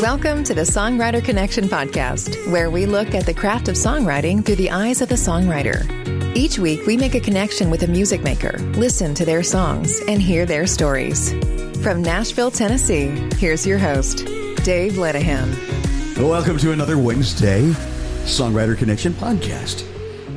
Welcome to the Songwriter Connection podcast, where we look at the craft of songwriting through the eyes of the songwriter. Each week, we make a connection with a music maker, listen to their songs, and hear their stories. From Nashville, Tennessee, here's your host, Dave Ledihan. Welcome to another Wednesday Songwriter Connection podcast.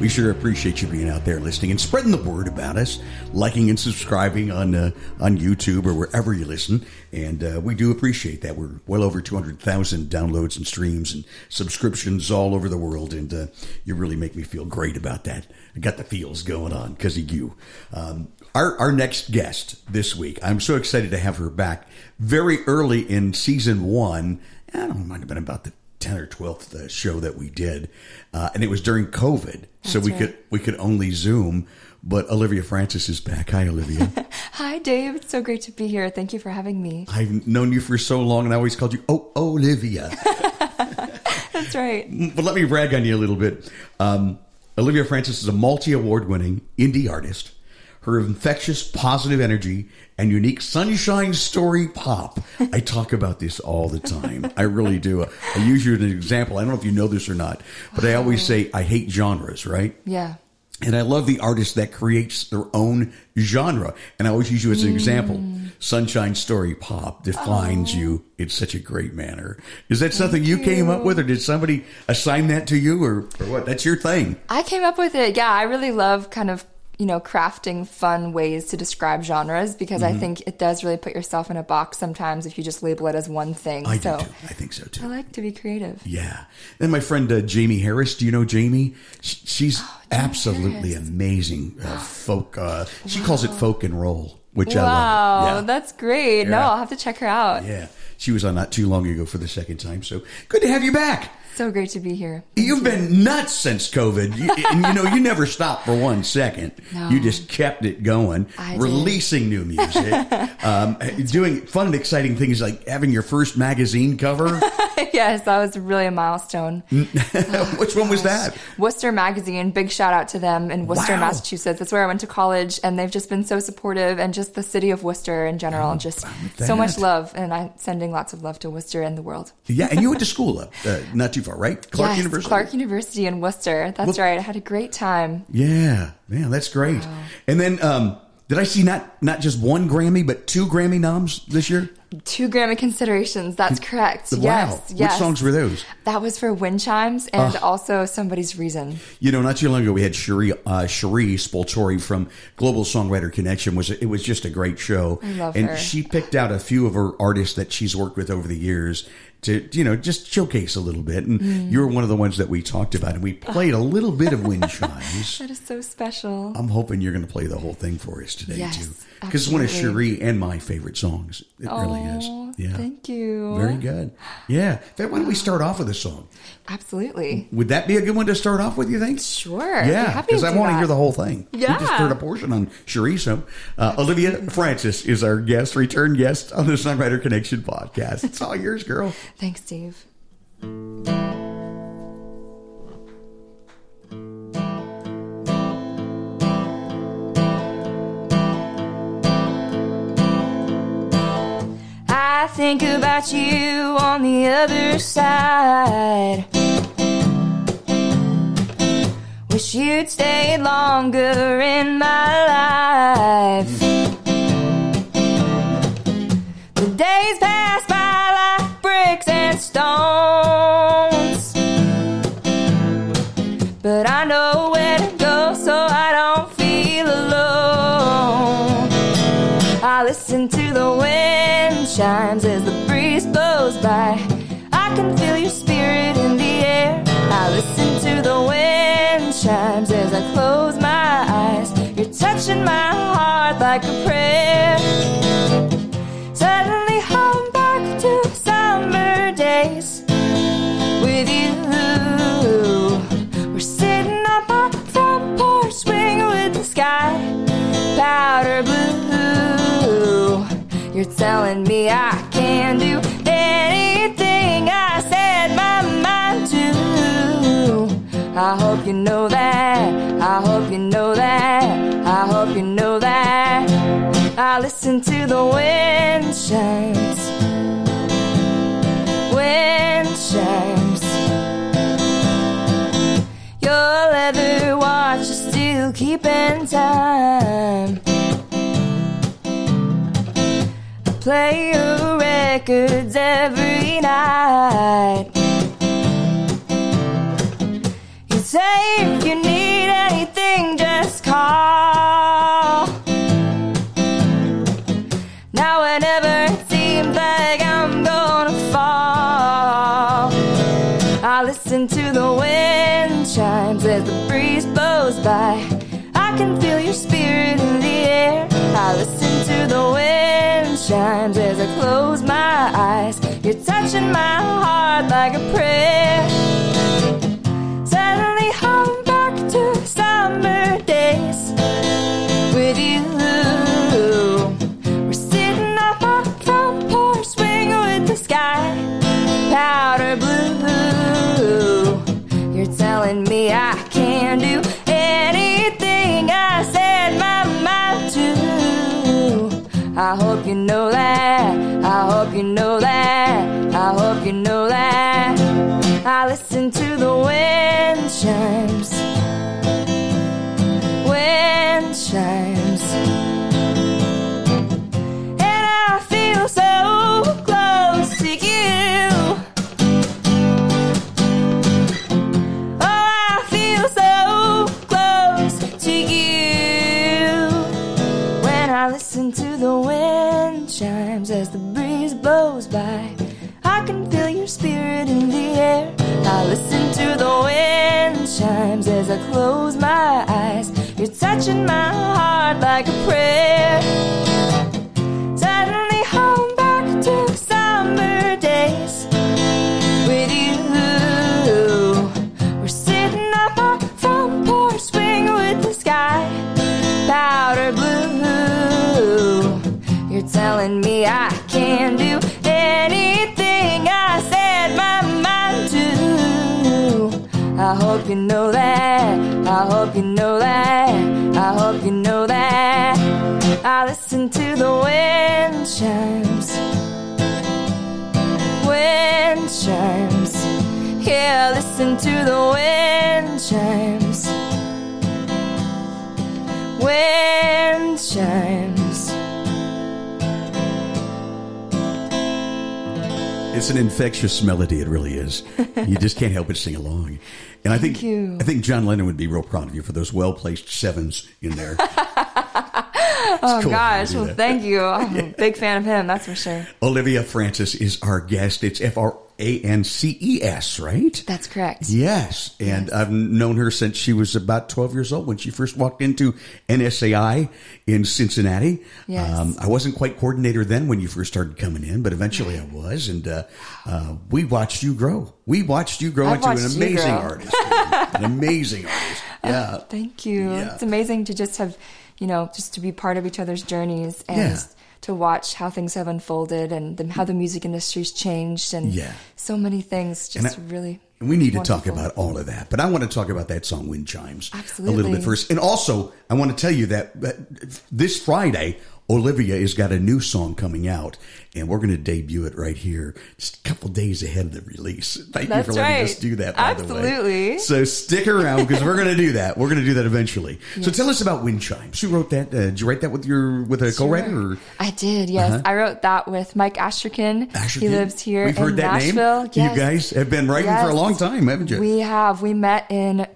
We sure appreciate you being out there listening and spreading the word about us, liking and subscribing on uh, on YouTube or wherever you listen. And uh, we do appreciate that. We're well over 200,000 downloads and streams and subscriptions all over the world. And uh, you really make me feel great about that. I got the feels going on because of you. Um, our, our next guest this week, I'm so excited to have her back very early in season one. I don't know, it might have been about the 10th or 12th uh, show that we did. Uh, and it was during COVID. so we right. could, we could only Zoom. But Olivia Francis is back. Hi, Olivia. Hi, Dave. It's so great to be here. Thank you for having me. I've known you for so long and I always called you, oh, Olivia. That's right. but let me brag on you a little bit. Um, Olivia Francis is a multi award winning indie artist. Her infectious positive energy and unique sunshine story pop. I talk about this all the time. I really do. I use you as an example. I don't know if you know this or not, but I always say I hate genres, right? Yeah. And I love the artist that creates their own genre. And I always use you as an mm. example. Sunshine Story Pop defines you in such a great manner. Is that something you came up with, or did somebody assign that to you, or, or what? That's your thing. I came up with it. Yeah, I really love kind of, you know, crafting fun ways to describe genres because Mm-hmm. I think it does really put yourself in a box sometimes if you just label it as one thing. I so do too. I think so too. I like to be creative. Yeah. Then my friend uh, Jamie Harris. Do you know Jamie? Sh- She's Oh, absolutely amazing uh, folk. Uh, she calls it folk and roll, which Wow, I love. Yeah. that's great. No, I'll have to check her out. yeah. She was on not too long ago for the second time. So good to have you back. So great to be here. You've been nuts since COVID, you, and you know you never stopped for one second. No. You just kept it going, I did. releasing new music, um, doing fun and exciting things like having your first magazine cover. yes, that was really a milestone. Which one was that? Worcester Magazine, big shout out to them in Worcester, Wow. Massachusetts. That's where I went to college, and they've just been so supportive, and just the city of Worcester in general, just so much love. And I'm sending lots of love to Worcester and the world. Yeah, and you went to school up uh, not too right? Clark yes, University. Clark University in Worcester. That's Well- right. I had a great time. Yeah, man, that's great. And then, um, did I see not not just one Grammy, but two Grammy noms this year? Two Grammy considerations. That's correct. Wow. Yes, yes. Which songs were those? That was for Wind Chimes and also Somebody's Reason. You know, not too long ago we had Cherie, uh, Cherie Spoltori from Global Songwriter Connection. Was it was just a great show, I love and her. she picked out a few of her artists that she's worked with over the years to you know just showcase a little bit. And Mm. you're one of the ones that we talked about, and we played a little bit of Wind Chimes. That is so special. I'm hoping you're going to play the whole thing for us today Yes, too, because it's one of. Cherie and my favorite songs. It really is. Yeah. Thank you. Very good. Yeah. In fact, why don't we start off with a song? Absolutely. Would that be a good one to start off with, you think? Sure. Yeah, because I want to hear the whole thing. Yeah. We just heard a portion on Cherie. So, uh, Olivia Francis is our guest, return guest on the Songwriter Connection podcast. It's all yours, girl. Thanks, Dave. About you on the other side. Wish you'd stayed longer in my life. The days pass by like bricks and stones. By. I can feel your spirit in the air. I listen to the wind chimes as I close my eyes. You're touching my heart like a prayer. Suddenly home back to summer days with you. We're sitting up on the front porch, swinging with the sky, powder blue. You're telling me I can do anything I set my mind to. I hope you know that. I hope you know that. I hope you know that. I listen to the wind chimes. Wind chimes. Your leather watch is still keeping time. Play your records every night. You say if you need anything, just call. Now, whenever it seems like I'm gonna fall, I listen to the wind chimes as the breeze blows by. I can feel your spirit in the air. I listen to the wind chimes as I close my eyes. You're touching my heart like a prayer. Suddenly, I'm back to summer days with you. We're sitting on my front porch, swinging with the sky, powder blue. You're telling me I I hope you know that. I hope you know that. I hope you know that. I listen to the wind chimes. Wind chimes. Your spirit in the air. I listen to the wind chimes as I close my eyes. You're touching my heart like a prayer. You know that. I hope you know that. I hope you know that. I listen to the wind chimes. Wind chimes. Yeah, listen to the wind chimes. Wind chimes. It's an infectious melody. It really is. You just can't help but sing along. And I think. I think John Lennon would be real proud of you for those well placed sevens in there. Oh cool gosh, well thank you. I'm a big fan of him, that's for sure. Olivia Francis is our guest. It's F R A N C E S, right? That's correct. Yes, and I've known her since she was about 12 years old when she first walked into NSAI in Cincinnati. Yes. Um, I wasn't quite coordinator then when you first started coming in, but eventually I was, and uh, uh, we watched you grow. We watched you grow I've into an amazing artist. an amazing artist. Yeah. Thank you. Yeah. It's amazing to just have, you know, just to be part of each other's journeys and Yeah. To watch how things have unfolded and the, how the music industry's changed and Yeah. so many things. And Just I- really. And we need to talk about all of that. But I want to talk about that song, Wind Chimes, a little bit first. And also, I want to tell you that this Friday, Olivia has got a new song coming out, and we're going to debut it right here, just a couple days ahead of the release. Thank you for letting right. us do that, by the way. Absolutely. So stick around because we're going to do that. We're going to do that eventually. So tell us about Wind Chimes. Who wrote that? Uh, did you write that with your with a co-writer? Or? I did, yes. Uh-huh. I wrote that with Mike. Asherkin? He lives here We've in heard that Nashville. name. Yes. You guys have been writing for a long time, haven't you? We have. We met in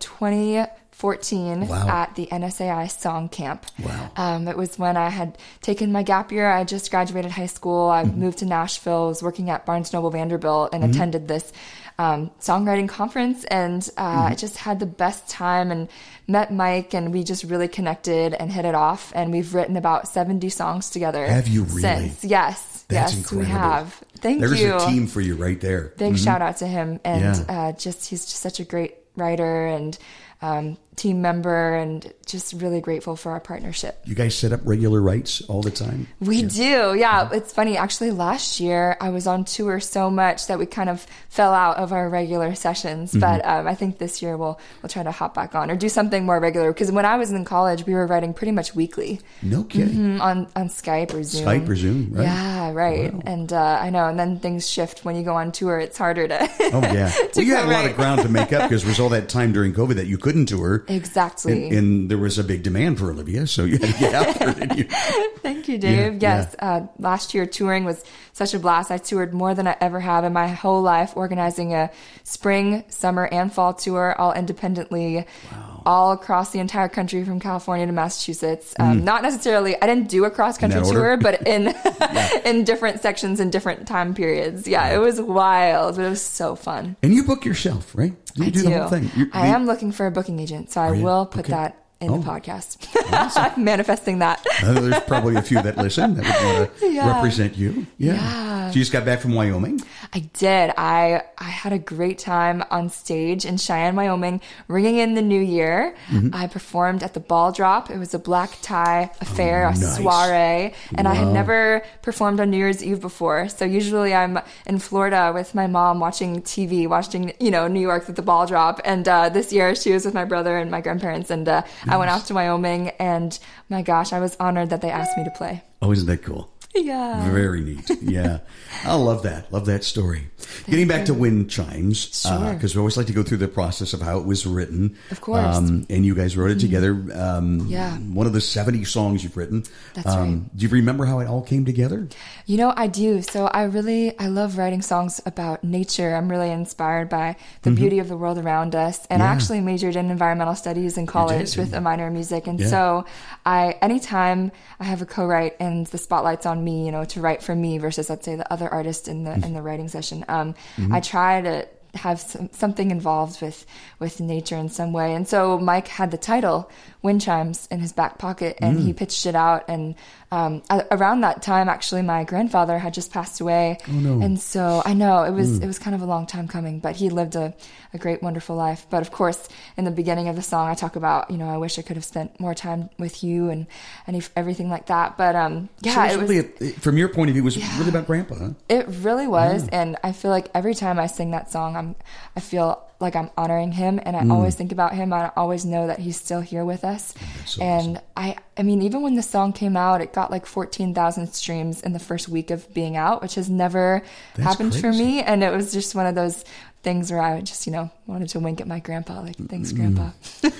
2014 Wow. at the NSAI Song Camp. Wow. Um, it was when I had taken my gap year. I just graduated high school. I Mm-hmm. moved to Nashville. Was working at Barnes Noble Vanderbilt and attended this um, songwriting conference. And uh, Mm-hmm. I just had the best time and met Mike. And we just really connected and hit it off. And we've written about 70 songs together. Have you really? Since yes, That's yes, incredible. we have. Thank There's you a team for you right there. big shout out to him and Mm-hmm. Yeah. uh, just he's just such a great writer and um, team member, and just really grateful for our partnership. You guys set up regular rights all the time? We do, yeah. It's funny. Actually, last year I was on tour so much that we kind of fell out of our regular sessions. But um, I think this year we'll we'll try to hop back on or do something more regular. Because when I was in college, we were writing pretty much weekly No kidding. mm, on on Skype or Zoom. Skype or Zoom, right? Yeah, right. And uh, I know. And then things shift when you go on tour. It's harder to. Oh yeah. well, you had a lot right. of ground to make up because there was all that time during COVID that you couldn't tour. Exactly. And, and there was a big demand for Olivia, so you had to get out there. Didn't you? Thank you, Dave. Yeah, yes, Uh, last year touring was such a blast. I toured more than I ever have in my whole life, organizing a spring, summer, and fall tour all independently, all across the entire country from California to Massachusetts. Um, Not necessarily, I didn't do a cross country Mm. In that order? tour, but in in different sections in different time periods. Yeah, it was wild, but it was so fun. And you book yourself, right? You I do, the whole thing. You- I am looking for a booking agent, so I you? will put Okay. that in Oh. the podcast. I'm manifesting that. Uh, there's probably a few that listen that would want to Yeah. represent you. Yeah. Yeah. So you just got back from Wyoming. I did. I I had a great time on stage in Cheyenne, Wyoming, ringing in the new year. Mm-hmm. I performed at the Ball Drop. It was a black tie affair, a Oh, nice. soiree, and I had never performed on New Year's Eve before. So usually I'm in Florida with my mom watching TV, watching you know New York at the Ball Drop. And uh, this year she was with my brother and my grandparents, and uh, I went out to Wyoming. And my gosh, I was honored that they asked me to play. Oh, isn't that cool? Yeah. Very neat. Yeah. I love that. Love that story. Getting back to Wind Chimes, Sure. because we always like to go through the process of how it was written. Of course. Mm-hmm. Um, and you guys wrote it together. Um, Yeah. One of the 70 songs you've written. That's um, right. Do you remember how it all came together? You know, I do. So I really, I love writing songs about nature. I'm really inspired by the beauty of the world around us. And I Mm-hmm. Actually majored in environmental studies in college did, with a minor in music. And Yeah. so I, anytime I have a co-write and the spotlight's on me, you know, to write for me versus let's say the other artist in the, in the writing session, um, Mm-hmm. I try to have some, something involved with with nature in some way. And so Mike had the title Wind Chimes in his back pocket, and Mm. he pitched it out. And um, a- around that time, actually, my grandfather had just passed away, Oh, no. and so I know it Mm. was it was kind of a long time coming. But he lived a, a great, wonderful life. But of course, in the beginning of the song, I talk about you know I wish I could have spent more time with you and and if- everything like that. But um, yeah, so it was. really, a- from your point of view, it was really about Grandpa, huh? It really was, and I feel like every time I sing that song, I'm I feel like I'm honoring him, and I Mm. always think about him. I always know that he's still here with us. So and I, I mean, even when the song came out, it got like 14,000 streams in the first week of being out, which has never That's happened for me. And it was just one of those things where I just, you know, wanted to wink at my grandpa, like, thanks, grandpa.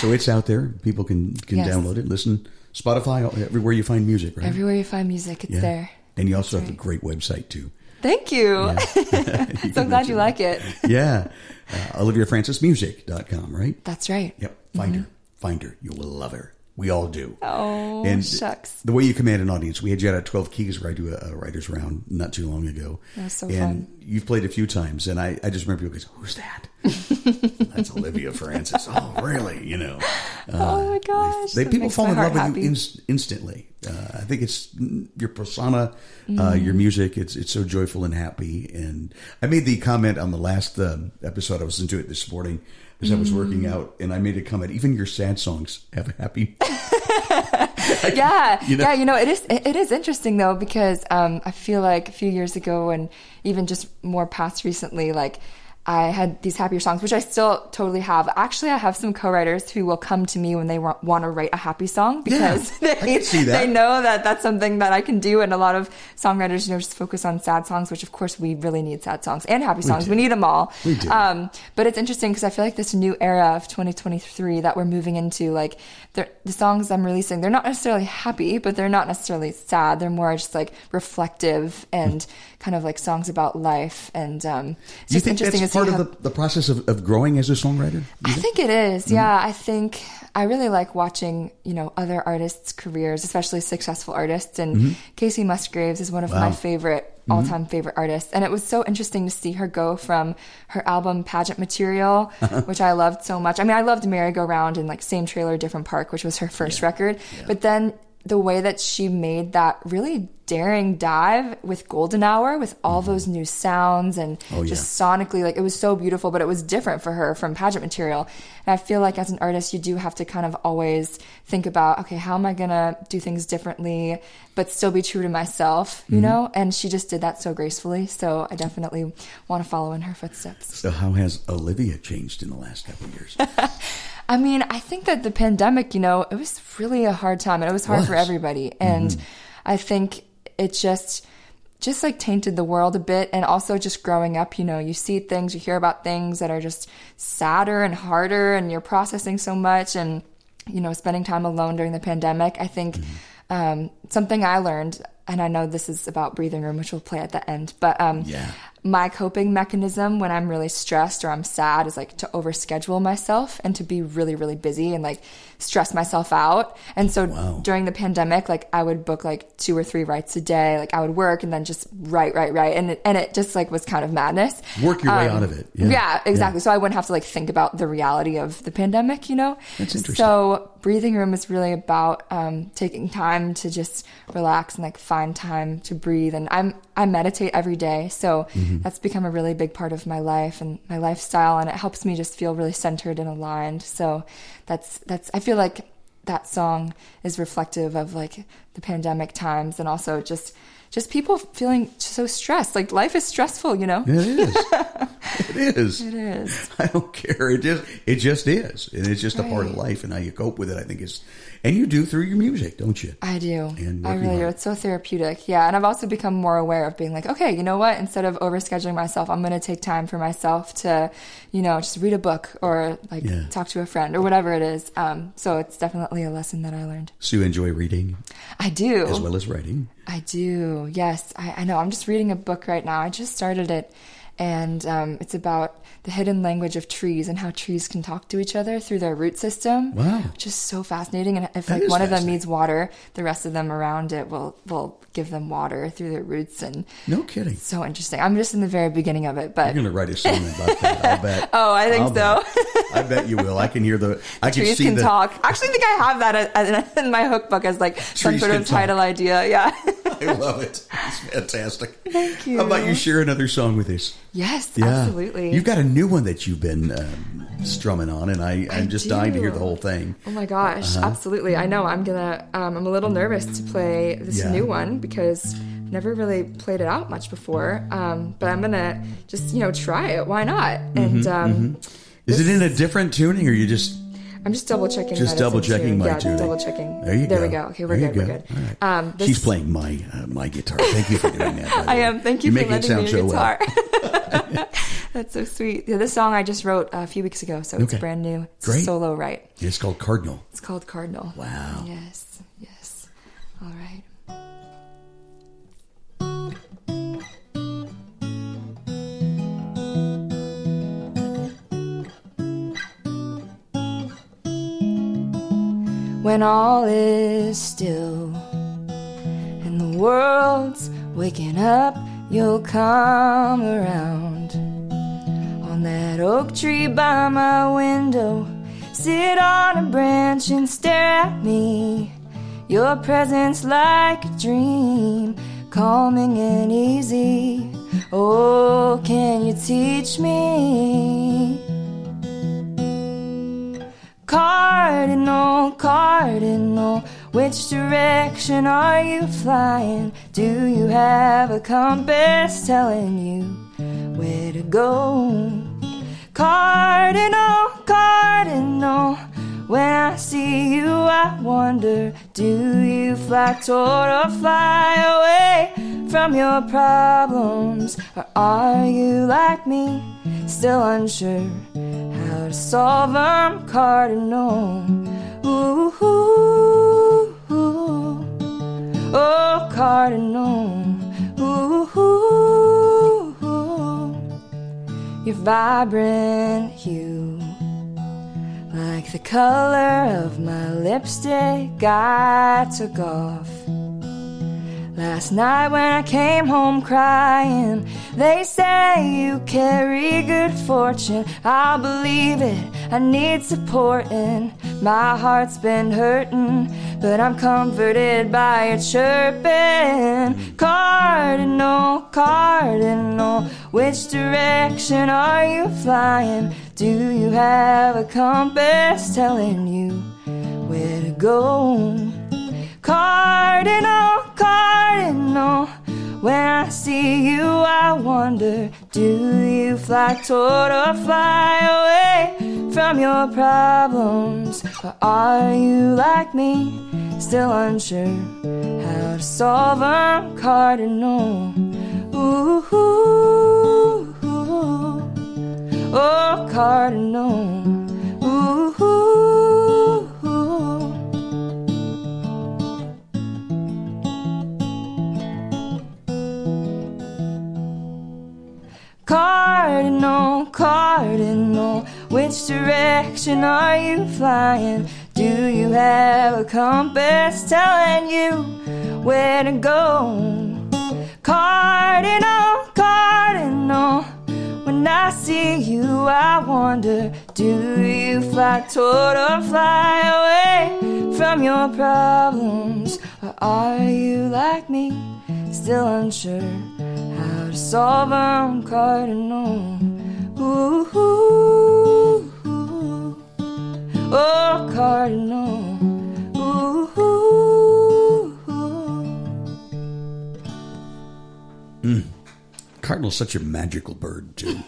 So it's out there. People can, can Yes. download it, listen. Spotify, everywhere you find music, right? Everywhere you find music, it's Yeah. there. And you also have right. a great website, too. Thank you. so can glad mention you like it. yeah. Uh, OliviaFrancisMusic.com, right? That's right. Yep. Find her. Find her. You will love her. We all do. Oh, And shucks. The way you command an audience, we had you out at 12 Keys where I do a, a writer's round not too long ago. That was so and fun. you've played a few times, and I, I just remember people goes, Who's that? That's Olivia Francis. Oh, really? You know. oh my gosh. They, that people fall in love heart with you happy. inst- instantly. Uh, I think it's mm, your persona, uh, your music. It's it's so joyful and happy. And I made the comment on the last um, episode. I was into it this morning as I was working out, and I made a comment. Even your sad songs have a happy. yeah, You know? yeah. You know, it is it is interesting though because um, I feel like a few years ago and even just more past recently, like I had these happier songs, which I still totally have. Actually, I have some co-writers who will come to me when they want, want to write a happy song because I they, can see that. they know that that's something that I can do. And a lot of songwriters, you know, just focus on sad songs, which of course we really need sad songs and happy songs. do. We, need them all. We do. Um, but it's interesting because I feel like this new era of 2023 that we're moving into, like the songs I'm releasing, they're not necessarily happy, but they're not necessarily sad. They're more just like reflective and kind of like songs about life. And um, it's you just interesting part of the, the process of, of growing as a songwriter? I think it is. Mm-hmm. Yeah, I think I really like watching, you know, other artists' careers, especially successful artists. And Kacey Musgraves is one of Mm-hmm. Wow. Mm-hmm. my favorite all-time favorite artists. And it was so interesting to see her go from her album Pageant Material, which I loved so much. I mean, I loved Merry Go Round and like Same Trailer, Different Park, which was her first record. But then the way that she made that really daring dive with Golden Hour with all mm-hmm. those new sounds and Oh, just sonically, like it was so beautiful, but it was different for her from pageant material. And I feel like as an artist, you do have to kind of always think about, okay, how am I gonna do things differently, but still be true to myself, you mm-hmm. know? And she just did that so gracefully. So I definitely want to follow in her footsteps. So how has Olivia changed in the last couple of years? I mean, I think that the pandemic, you know, it was really a hard time and it was hard for Was. everybody. And I think it just just like tainted the world a bit and also just growing up, you know, you see things, you hear about things that are just sadder and harder and you're processing so much and you know, spending time alone during the pandemic. I think um, something I learned, and I know this is about breathing room, which we'll play at the end, but um, Yeah. My coping mechanism when I'm really stressed or I'm sad is like to overschedule myself and to be really, really busy and like stress myself out. And so Wow. during the pandemic, like I would book like two or three writes a day. Like I would work and then just write, write, write. And it, and it just like was kind of madness. Work your way out of it. Yeah. Yeah, exactly. So I wouldn't have to like think about the reality of the pandemic, you know? That's interesting. So breathing room is really about um, taking time to just relax and like find time to breathe. And I'm I meditate every day, so Mm-hmm. Mm-hmm. that's become a really big part of my life and my lifestyle, and it helps me just feel really centered and aligned. So that's that's I feel like that song is reflective of like the pandemic times and also just just people feeling so stressed. Like life is stressful, you know. It is. it is. It is. I don't care. It just it just is, and it's just a part of life. And how you cope with it, I think, is, and you do through your music, don't you? I do. And I really do. It's so therapeutic. Yeah. And I've also become more aware of being like, okay, you know what? Instead of overscheduling myself, I'm going to take time for myself to, you know, just read a book or like Yeah. talk to a friend or whatever it is. Um, so it's definitely a lesson that I learned. So you enjoy reading I do. as well as writing. I do. Yes, I, I know. I'm just reading a book right now. I just started it, and um, it's about the hidden language of trees and how trees can talk to each other through their root system. Wow. which is so fascinating. And if That like one of them needs water, the rest of them around it will will give them water through their roots, and No kidding. so interesting. I'm just in the very beginning of it, but You're going to write a song about that. I'll bet. Oh, I think I'll so. bet. I bet you will. I can hear the. I can trees see can the. talk. I actually think I have that in my hook book as like some sort of title idea. Yeah. I love it. It's fantastic. Thank you. How about you share another song with us? Yes, Yeah. absolutely. You've got a new one that you've been um, strumming on, and I, I'm just dying to hear the whole thing. Oh my gosh, absolutely. I know. I'm gonna. Um, I'm a little nervous to play this Yeah. new one because I've never really played it out much before. Um, but I'm gonna just you know try it. Why not? Mm-hmm, And um, Is it in a different tuning, or you just I'm just double checking. just it's double checking tune. my yeah, tuning? double checking. There you go. there go. we go. Okay, we're There you good. We're good. Right. Um, this- She's playing my uh, my guitar. Thank you for doing that. I am. Thank you, for it letting sound me so your well. guitar. That's so sweet. Yeah, this song I just wrote a few weeks ago, so it's Okay. brand new. It's Great. solo right. It's called Cardinal. It's called Cardinal. Wow. Yes. Yes. All right. When all is still and the world's waking up, you'll come around on that oak tree by my window. Sit on a branch and stare at me. Your presence like a dream, calming and easy. Oh, can you teach me? Cardinal, cardinal, which direction are you flying? Do you have a compass telling you where to go? Cardinal, cardinal, when I see you, I wonder do you fly toward or fly away from your problems? Or are you like me, still unsure to solve them? Cardinal, ooh, ooh, ooh. oh, cardinal, ooh, ooh, ooh your vibrant hue. Like the color of my lipstick I took off. Last night when I came home crying, they say you carry good fortune. I'll believe it, I need supporting. My heart's been hurting, but I'm comforted by your chirping. Cardinal, cardinal, which direction are you flying? Do you have a compass telling you where to go? Cardinal, cardinal, when I see you, I wonder do you fly toward or fly away from your problems? Or are you like me, still unsure how to solve them? Cardinal, ooh, ooh, ooh. oh, cardinal, ooh. Cardinal, cardinal, which direction are you flying? Do you have a compass telling you where to go? Cardinal, cardinal, when I see you, I wonder do you fly toward or fly away from your problems? Or are you like me, still unsure how to solve them? Cardinal, ooh, ooh, ooh. oh, cardinal, ooh, ooh. Hmm. Cardinal's such a magical bird, too.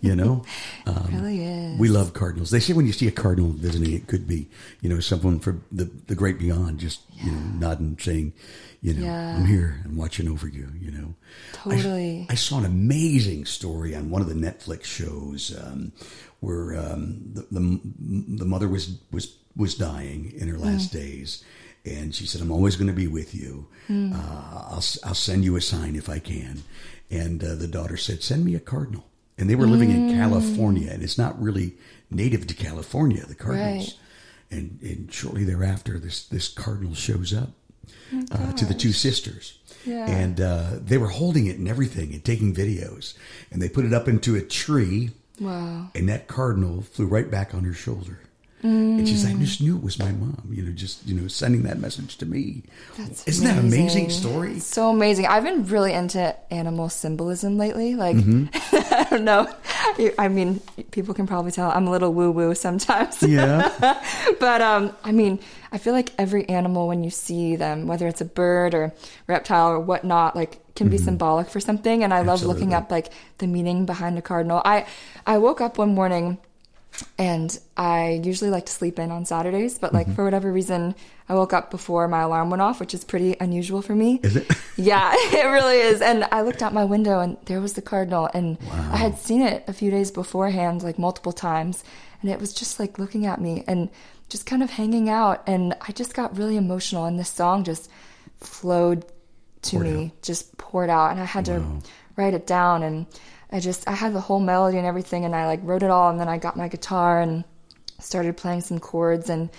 you know, um, really is. we love cardinals. They say when you see a cardinal visiting, it could be, you know, someone from the the great beyond, just you know, nodding, saying, you know, Yeah. I'm here and watching over you. You know, I- Totally. I, saw an amazing story on one of the Netflix shows um, where um, the, the the mother was was was dying in her last days. And she said, "I'm always going to be with you. Uh, I'll I'll send you a sign if I can." And uh, the daughter said, "Send me a cardinal." And they were living in California, and it's not really native to California. The cardinals, and, and shortly thereafter, this this cardinal shows up uh, to the two sisters, Yeah. and uh, they were holding it and everything and taking videos, and they put it up into a tree, Wow. and that cardinal flew right back on her shoulder. And she's like, I just knew it was my mom, you know, just, you know, sending that message to me. That's Isn't that an amazing story? So amazing. I've been really into animal symbolism lately. Like, Mm-hmm. I don't know. I mean, people can probably tell I'm a little woo woo sometimes. Yeah. but um, I mean, I feel like every animal, when you see them, whether it's a bird or reptile or whatnot, like can be symbolic for something. And I love looking Mm-hmm. Up like the meaning behind a cardinal. I I woke up one morning and I usually like to sleep in on Saturdays, but Mm-hmm. like for whatever reason, I woke up before my alarm went off, which is pretty unusual for me. Is it? Yeah, it really is. And I looked out my window and there was the cardinal and I had seen it a few days beforehand, like multiple times, and it was just like looking at me and just kind of hanging out and I just got really emotional and this song just flowed to Poured me, just poured out and I had to write it down and I just I had the whole melody and everything and I like wrote it all and then I got my guitar and started playing some chords and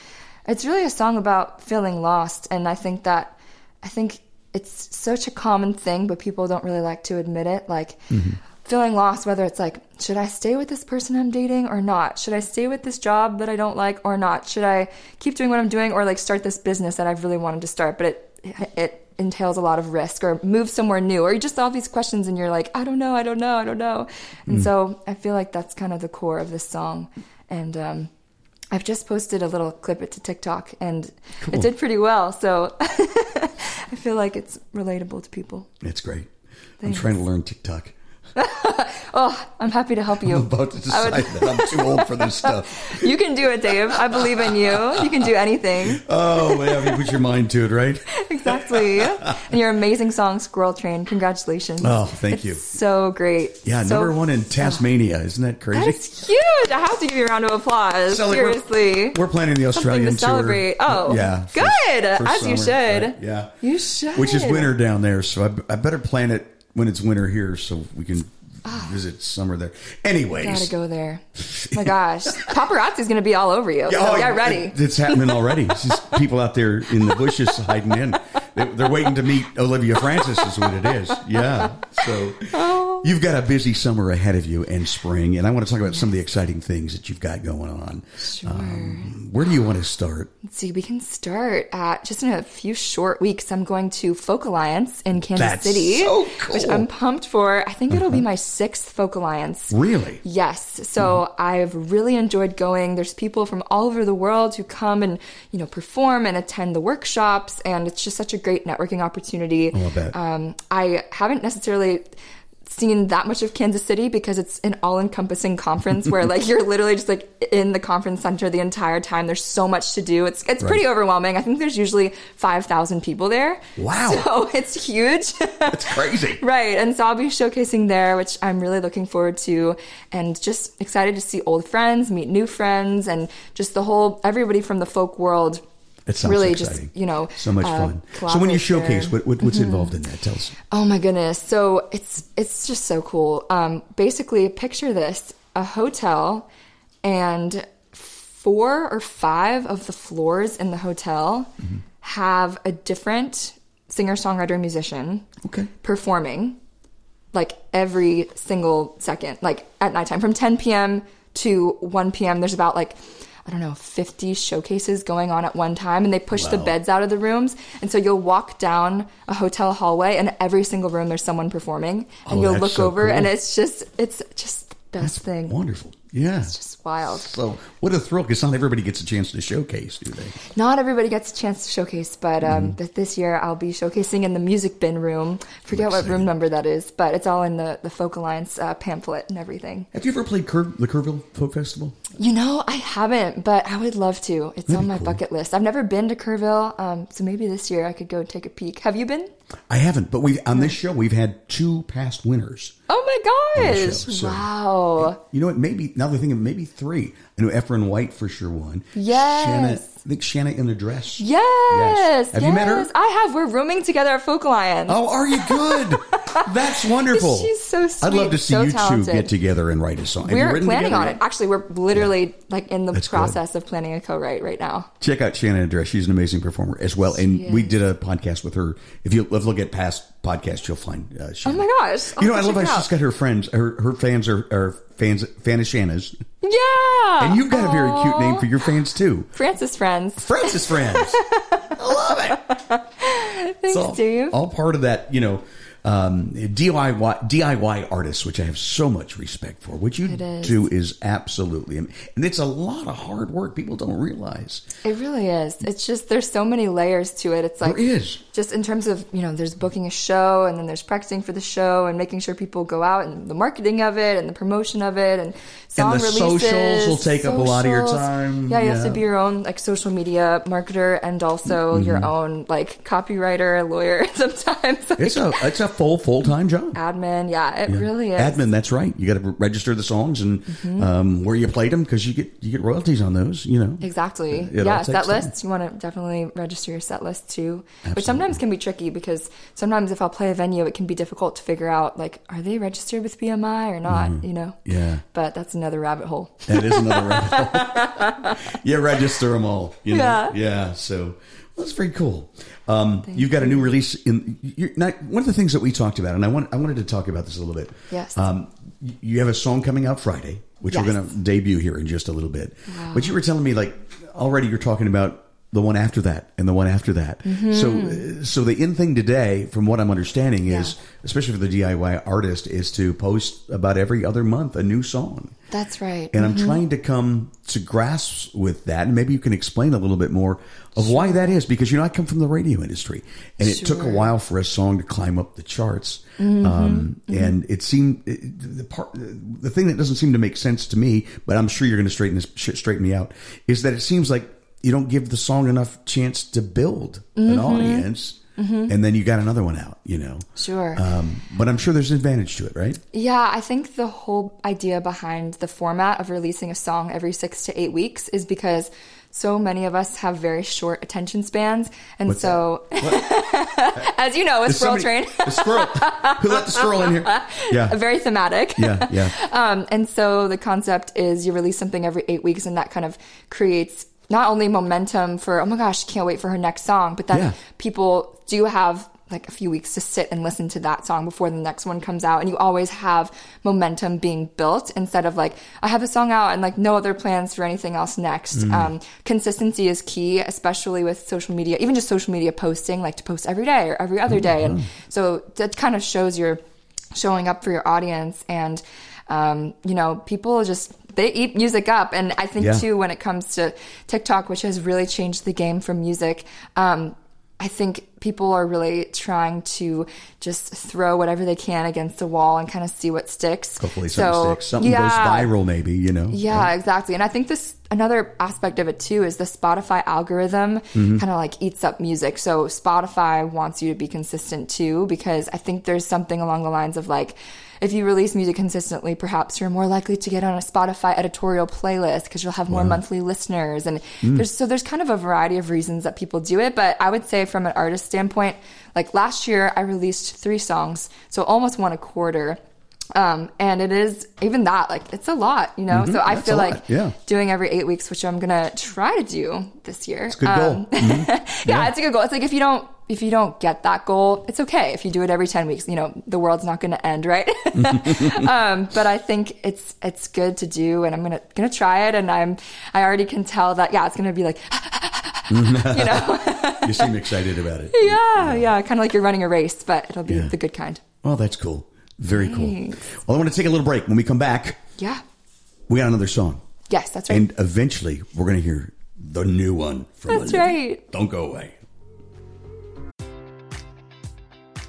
it's really a song about feeling lost and I think that I think it's such a common thing but people don't really like to admit it like mm-hmm. feeling lost whether it's like should I stay with this person I'm dating or not? Should I stay with this job that I don't like or not? Should I keep doing what I'm doing or like start this business that I've really wanted to start? But it it entails a lot of risk or move somewhere new or you just all these questions and you're like I don't know I don't know I don't know and so I feel like that's kind of the core of this song and um I've just posted a little clip it to TikTok and it did pretty well. So I feel like it's relatable to people. It's great. I'm trying to learn TikTok. Oh, I'm happy to help you. I'm about to I would- decide that I'm too old for this stuff. you can do it, Dave. I believe in you. You can do anything. Oh, yeah, you put your mind to it, right? Exactly. and your amazing song, Squirrel Train. Congratulations. Oh, thank It's you. So great. Yeah, So- number one in Tasmania. Isn't that crazy? That's huge. I have to give you a round of applause. So, like, we're- Seriously. We're, planning the Something Australian to celebrate. tour. Oh, yeah. good. for As you summer, should. right, Yeah. You should. Which is winter down there, so I, I better plan it when it's winter here so we can visit summer there. Anyways. Gotta go there. my gosh. Paparazzi's gonna be all over you. So Oh, get ready. it- it's happening already. It's just people out there in the bushes hiding in. They- They're waiting to meet Olivia Francis, is what it is. Yeah. So Oh. you've got a busy summer ahead of you and spring, and I want to talk about some of the exciting things that you've got going on. Sure. Um, where do you want to start? Let's see, we can start at just in a few short weeks. I'm going to Folk Alliance in Kansas That's City, so which cool. Uh-huh. I'm pumped for. I think it'll be my sixth Folk Alliance. Really? Yes. So I've really enjoyed going. There's people from all over the world who come and, you know, perform and attend the workshops. And it's just such a great networking opportunity. Oh, I bet. Um, I haven't necessarily seen that much of Kansas City because it's an all-encompassing conference where like you're literally just like in the conference center the entire time. There's so much to do. It's it's pretty overwhelming. I think there's usually 5,000 people there. Wow. So it's huge. That's crazy. Right. And so I'll be showcasing there, which I'm really looking forward to and just excited to see old friends, meet new friends, and just the whole, everybody from the folk world. It sounds really exciting. just, you know, so much uh, fun. So when you showcase, what, what, what's involved in that? Tell us. Oh my goodness. So it's, it's just so cool. Um, basically picture this, a hotel and four or five of the floors in the hotel have a different singer, songwriter, musician Okay. performing like every single second, like at nighttime from 10 p.m. to 1 p.m. There's about like, I don't know, 50 showcases going on at one time, and they push the beds out of the rooms. And so you'll walk down a hotel hallway, and every single room there's someone performing, and Oh, you'll look so over, cool. and it's just, it's just the best thing. Wonderful. Yeah. It's just wild. So what a thrill because not everybody gets a chance to showcase, do they? Not everybody gets a chance to showcase, but um, Mm-hmm. this year I'll be showcasing in the music bin room. Forget what room number that is, but it's all in the the Folk Alliance uh, pamphlet and everything. Have you ever played Cur- the Kerrville Folk Festival? You know, I haven't, but I would love to. It's on my bucket list. I've never been to Kerrville, um, so maybe this year I could go take a peek. Have you been? I haven't, but we on this show we've had two past winners. Oh my gosh! so- wow. You know what? Maybe now they're thinking maybe three. I know Efren White for sure won. Yes. Shanna, I think Shanna in a dress. Yes. Have you met her? yes, I have. We're rooming together at Folk Alliance. Oh, are you good? That's wonderful. She's so sweet. I'd love to see so you talented. two get together and write a song. We're planning on yet? it. Actually, we're literally like in the That's good. process of planning a co-write right now. Check out Shannon dress. She's an amazing performer as well. And She we did a podcast with her. If you if you look at past podcasts, you'll find uh, Oh my gosh! I'll You know, I love how she's got her friends. Her her fans are, are fans fan of Shanna's, Yeah. and you've got a very cute name for your fans too. Francis friends. Francis friends. I love it. Thanks, all, Dave. all part of that, you know, um, DIY DIY artists, which I have so much respect for. What you is. do is absolutely, and it's a lot of hard work. People don't realize It really is. It's just there's so many layers to it. It's like there is. just in terms of you know there's booking a show and then there's practicing for the show and making sure people go out and the marketing of it and the promotion of it and song the releases. socials will take up a lot of your time. Yeah, you have to be your own like social media marketer and also Mm-hmm. your own like copywriter, lawyer sometimes. Like, It's a it's a full full time job. admin. Yeah, it really is. Mm-hmm. Admin, that's right. You got to register the songs and um, where you played them because you get you get royalties on those. You know, Exactly. It yeah, set time. lists. You want to definitely register your set list too, which sometimes can be tricky because sometimes if I'll play a venue, it can be difficult to figure out like, are they registered with BMI or not? You know. Mm-hmm. Yeah. But that's another rabbit hole. That is another rabbit hole. you register them all. You know? Yeah. Yeah. So that's very cool. Um, you've got a new release in. You're not, one of the things that we talked about, and I want I wanted to talk about this a little bit. Yes. Um, you have a song coming out Friday, which we're going to debut here in just a little bit. But you were telling me like already you're talking about the one after that and the one after that. Mm-hmm. So so the in thing today, from what I'm understanding, is especially for the DIY artist, is to post about every other month a new song. That's right. And I'm trying to come to grasp with that. And maybe you can explain a little bit more of why that is. Because, you know, I come from the radio industry and it took a while for a song to climb up the charts. Um, and it seemed it, the part, the thing that doesn't seem to make sense to me, but I'm sure you're going to straighten this, straighten me out is that it seems like you don't give the song enough chance to build an audience. And then you got another one out, you know. Sure. Um, but I'm sure there's an advantage to it, right? Yeah, I think the whole idea behind the format of releasing a song every six to eight weeks is because so many of us have very short attention spans. And What's so, as you know, with Squirrel somebody- Train, The squirrel. Who let the squirrel in here? Yeah. very thematic. Yeah, yeah. Um, and so the concept is you release something every eight weeks, and that kind of creates not only momentum for oh my gosh, can't wait for her next song, but then Yeah. people do have like a few weeks to sit and listen to that song before the next one comes out and you always have momentum being built instead of like i have a song out and like no other plans for anything else next. Um, consistency is key especially with social media even just social media posting like to post every day or every other day. and so that kind of shows you're showing up for your audience and um, you know people just they eat music up and i think Yeah. too when it comes to tiktok which has really changed the game for music um, I think people are really trying to just throw whatever they can against the wall and kind of see what sticks. Hopefully something So, sticks. Something yeah. goes viral, maybe, you know? Yeah, exactly. And I think this another aspect of it too is the Spotify algorithm Mm-hmm. kind of like eats up music. So Spotify wants you to be consistent too because I think there's something along the lines of like if you release music consistently, perhaps you're more likely to get on a Spotify editorial playlist because you'll have more monthly listeners. And Mm. there's so there's kind of a variety of reasons that people do it. But I would say from an artist standpoint, like last year I released three songs, so almost one a quarter. Um, and it is even that like it's a lot, you know. So I Mm-hmm. Feel like yeah. doing every eight weeks, which I'm gonna try to do this year. It's a good goal. Mm-hmm. yeah, it's a good goal. It's like if you don't if you don't get that goal, it's okay. If you do it every ten weeks, you know the world's not gonna end, right? um, but I think it's it's good to do, and I'm gonna gonna try it, and I'm I already can tell that yeah, it's gonna be like you know You seem excited about it. yeah yeah kind of like you're running a race, but it'll be Yeah. the good kind. Well, that's cool. Very cool. Well, I want to take a little break. When we come back, Yeah. we got another song. Yes, that's right. And eventually, we're going to hear the new one from That's Olivia. right. Don't go away.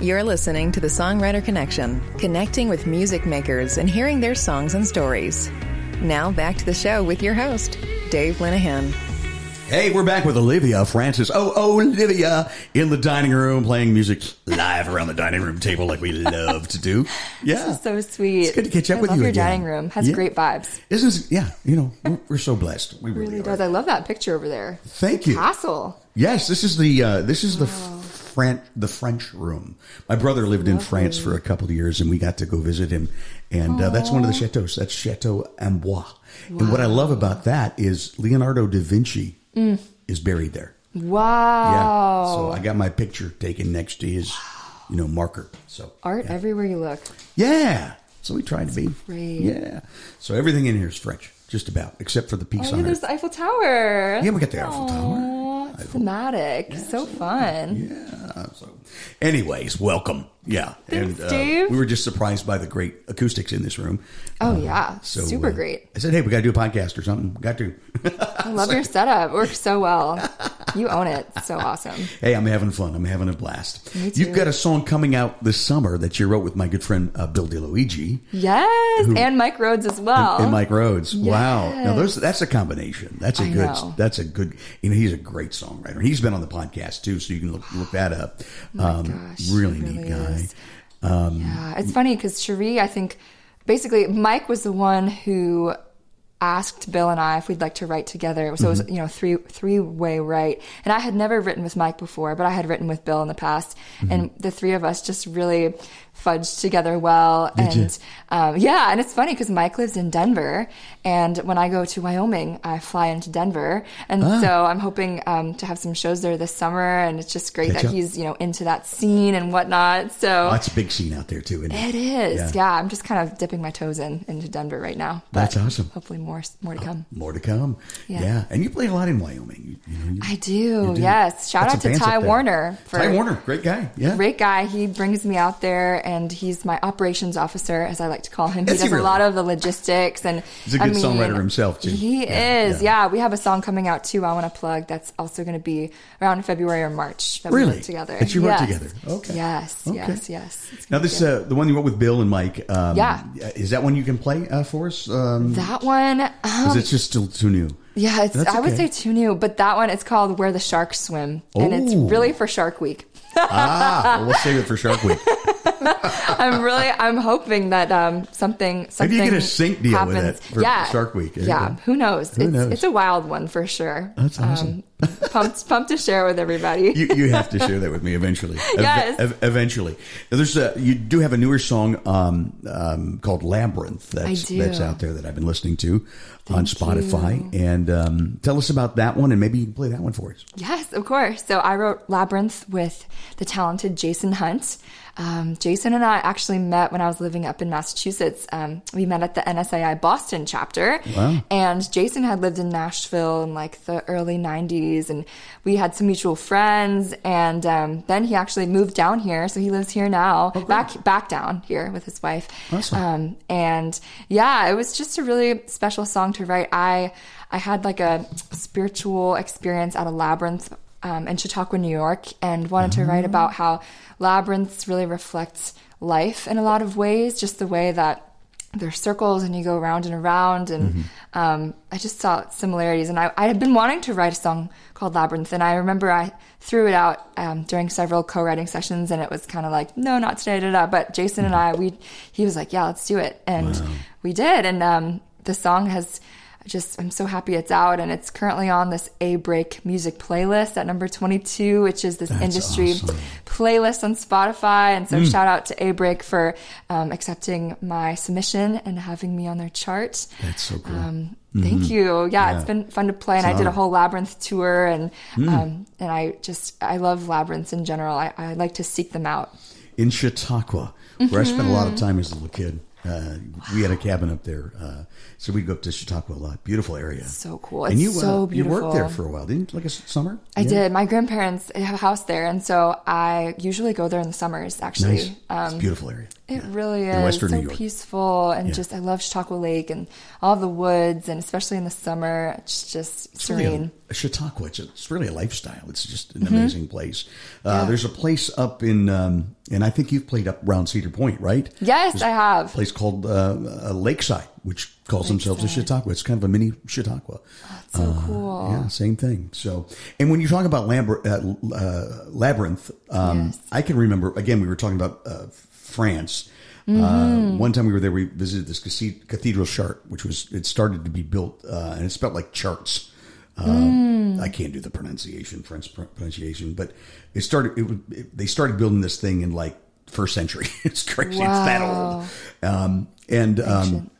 You're listening to the Songwriter Connection, connecting with music makers and hearing their songs and stories. Now back to the show with your host, Dave Linehan. Hey, we're back with Olivia Francis. Oh, Olivia in the dining room playing music live around the dining room table like we love to do. Yeah. So sweet. It's good to catch up I with love you your again. dining room. Has Yeah. great vibes. This Isn't yeah, you know, we're, we're so blessed. We really, Really does. I love that picture over there. Thank you. Castle. Yes, this is the uh, this is the The French room. My brother lived in France for a couple of years, and we got to go visit him. And uh, that's one of the chateaus. That's Chateau Amboise. And what I love about that is Leonardo da Vinci is buried there. Wow. Yeah. So I got my picture taken next to his, you know, marker. So Art everywhere you look. yeah. So we tried to be. great. Yeah. So everything in here is French, just about, except for the piece Oh, on yeah, there's the Eiffel Tower. Yeah, we got the Eiffel Tower. Thematic. so fun. Yeah. So, anyways, welcome. Yeah. Thanks, and uh, Dave. we were just surprised by the great acoustics in this room. Oh, yeah. So Super uh, great. I said, hey, we got to do a podcast or something. Got to. I love your setup. It works so well. You own it. So awesome. hey, I'm having fun. I'm having a blast. You've got a song coming out this summer that you wrote with my good friend uh, Bill DeLuigi Yes. and Mike Rhodes as well. and Mike Rhodes. Wow. Now those that's a combination. That's a I good. know. That's a good. You know, he's a great songwriter. He's been on the podcast too, so you can look, look that up. um, gosh, really neat really guy. Is. yeah, it's funny because Cherie, I think, basically, Mike was the one who asked Bill and I if we'd like to write together. So it was, Mm-hmm. you know, three three way write. And I had never written with Mike before, but I had written with Bill in the past. Mm-hmm. And the three of us just really fudged together well. Did and um, yeah, and it's funny because Mike lives in Denver, and when I go to Wyoming, I fly into Denver, and Ah. so I'm hoping um, to have some shows there this summer. And it's just great Catch that up. he's you know into that scene and whatnot. So Oh, that's a big scene out there too. Isn't it it? is, Yeah. yeah. I'm just kind of dipping my toes in into Denver right now. That's awesome. Hopefully more more to come. More to come. Yeah. and you play a lot in Wyoming. You, you you- I do, yes. Shout Lots out to Ty. Warner for Ty Warner, great guy. Yeah, great guy. He brings me out there, and he's my operations officer, as I like to call him. He Is he does a lot of the logistics, and He's a good mean, songwriter himself, too. He Yeah, is. yeah. Yeah. we have a song coming out too. I want to plug. That's also going to be around February or March. That we Really? wrote together. That you wrote together. Okay. Yes. Okay. Yes. Yes. Now this uh, the one you wrote with Bill and Mike. Um, Yeah. is that one you can play uh, for us? Um, that one. Is Um, it just still too new? yeah, it's. That's I would say too new, but that one it's called "Where the Sharks Swim," and it's really for Shark Week. ah, well, we'll save it for Shark Week. I'm really, I'm hoping that um, something, Maybe something you get a sync deal with happens. it for yeah, Shark Week. There Yeah, who knows? Who it's, knows? it's a wild one for sure. That's awesome. Um, pumped, pumped to share with everybody. you, you have to share that with me eventually. Yes. ev- eventually. Now, There's a, you do have a newer song um, um, called Labyrinth that's, that's out there that I've been listening to on Spotify. And um, tell us about that one, and maybe you can play that one for us. Yes, of course. So I wrote Labyrinth with the talented Jason Hunt. Um, Jason and I actually met when I was living up in Massachusetts. Um, we met at the NSAI Boston chapter. Wow. And Jason had lived in Nashville in like the early 90s, and we had some mutual friends. And um, then he actually moved down here, so he lives here now, back back down here with his wife. Awesome. Um, and yeah, it was just a really special song to write. I I had like a spiritual experience at a labyrinth um, in Chautauqua, New York, and wanted to write about how labyrinths really reflect life in a lot of ways, just the way that they're circles and you go around and around. And um, I just saw similarities. And I, I had been wanting to write a song called Labyrinth, and I remember I threw it out um, during several co-writing sessions, and it was kind of like, no, not today, da, da. But Jason and I, we he was like, yeah, let's do it, and we did. And um, the song has just I'm so happy it's out and it's currently on this A Break music playlist at number 22 which is this industry awesome. playlist on Spotify and so shout out to A Break for um, accepting my submission and having me on their chart That's so cool. um, Thank you. Yeah, it's been fun to play, and It's I did a whole labyrinth tour, and um, and I just I love labyrinths in general. I, I like to seek them out. in Chautauqua, where I spent a lot Mm-hmm. of time as a little kid. Uh, We had a cabin up there, uh, so we'd go up to Chautauqua a lot. Beautiful area. So cool. and It's you, so uh, you worked there for a while, didn't you? Like a summer? I Yeah. did. My grandparents have a house there, and so I usually go there in the summers. Actually, Nice. it's a beautiful area. It really In is Western so New York. peaceful, and Yeah. just I love Chautauqua Lake and all the woods, and especially in the summer, it's just It's really serene. a, a Chautauqua. It's, it's really a lifestyle. It's just an Mm-hmm. amazing place. Uh, There's a place up in, um, and I think you've played up around Cedar Point, right? Yes, There's I have. A place called uh, uh, Lakeside, which calls themselves a Chautauqua. It's kind of a mini Chautauqua. So cool. Yeah, same thing. So, and when you talk about Lambr- uh, uh, labyrinth, um, Yes. I can remember. Again, we were talking about uh, France. Mm-hmm. Uh, one time we were there, we visited this cathedral Chartres, which was it started to be built, uh, and it's spelled like charts. Uh, Mm. I can't do the pronunciation, French pr- pronunciation, but it started. It, it, they started building this thing in like first century. it's crazy. It's that old. Um, and um,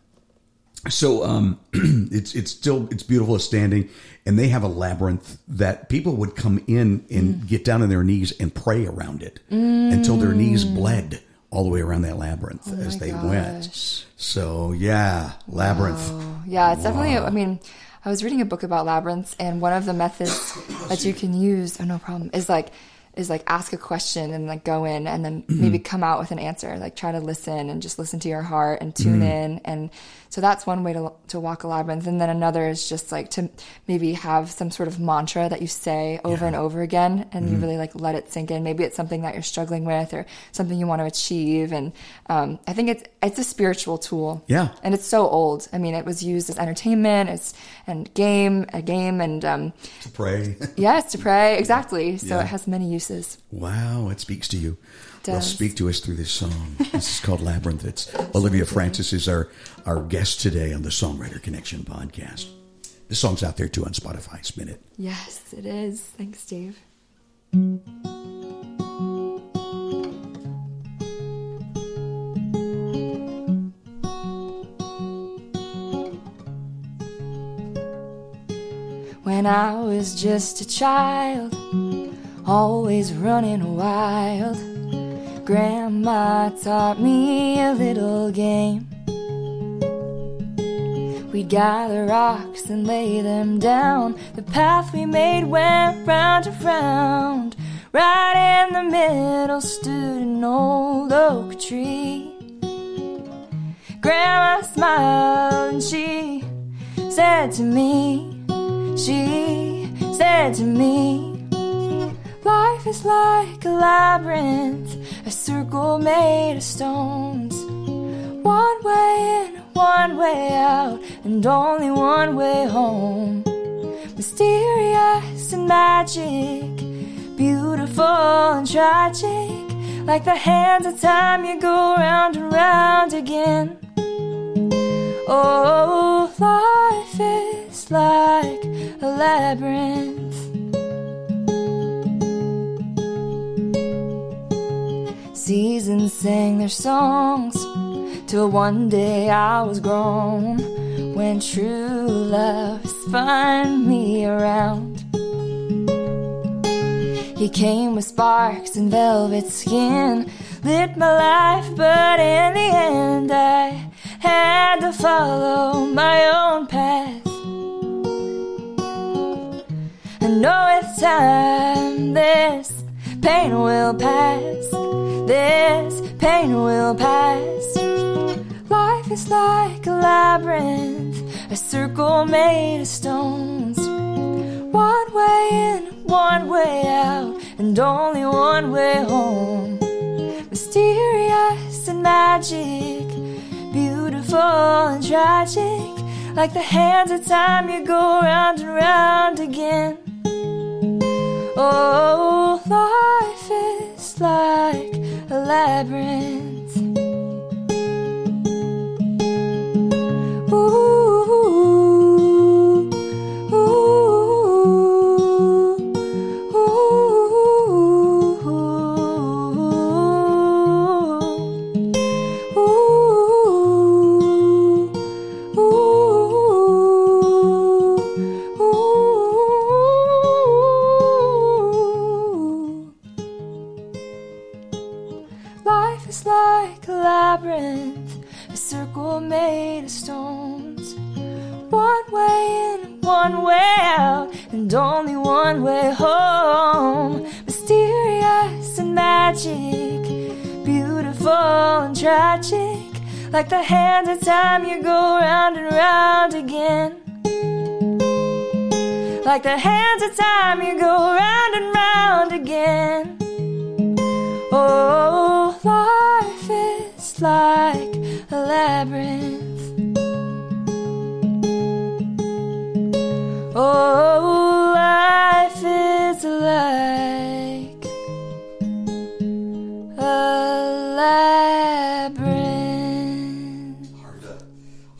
so um, it's it's still it's beautiful. It's standing, and they have a labyrinth that people would come in and Mm. get down on their knees and pray around it until their knees bled all the way around that labyrinth oh as Oh my they went. So yeah, labyrinth. Yeah, it's definitely. I mean, I was reading a book about labyrinths, and one of the methods that you can use, oh no problem, is like is like ask a question and like go in and then maybe come out with an answer. Like try to listen and just listen to your heart and tune in. And so that's one way to to walk a labyrinth. And then another is just like to maybe have some sort of mantra that you say over and over again, and you really like let it sink in. Maybe it's something that you're struggling with or something you want to achieve. And um, I think it's it's a spiritual tool. Yeah. And it's so old. I mean, it was used as entertainment, as and game, a game, and um, To pray. yes, to pray. Exactly. So Yeah. it has many uses. Wow, it speaks to you. does. speak to us through this song. this is called Labyrinth. It's Olivia Francis is our, our guest today on the Songwriter Connection podcast. The song's out there too on Spotify. Spin it. Yes, it is. Thanks, Dave. When I was just a child, always running wild, Grandma taught me a little game. We'd gather rocks and lay them down. The path we made went round and round. Right in the middle stood an old oak tree. Grandma smiled and she said to me, she said to me, Life is like a labyrinth, a circle made of stones. One way in, one way out, and only one way home. Mysterious and magic, beautiful and tragic, like the hands of time you go round and round again. Oh, life is like a labyrinth. Seasons sang their songs till one day I was grown. When true love spun me around. He came with sparks and velvet skin, lit my life, but in the end I had to follow my own path. I know with time this pain will pass. This pain will pass. Life is like a labyrinth, a circle made of stones. One way in, one way out, and only one way home. Mysterious and magic, beautiful and tragic, like the hands of time you go round and round again. Oh, life is like a labyrinth. Ooh, labyrinth, a circle made of stones. One way in, one way out, and only one way home. Mysterious and magic, beautiful and tragic, like the hands of time you go round and round again. Like the hands of time you go round and round again. Oh, life is like a labyrinth. Oh, life is like a labyrinth.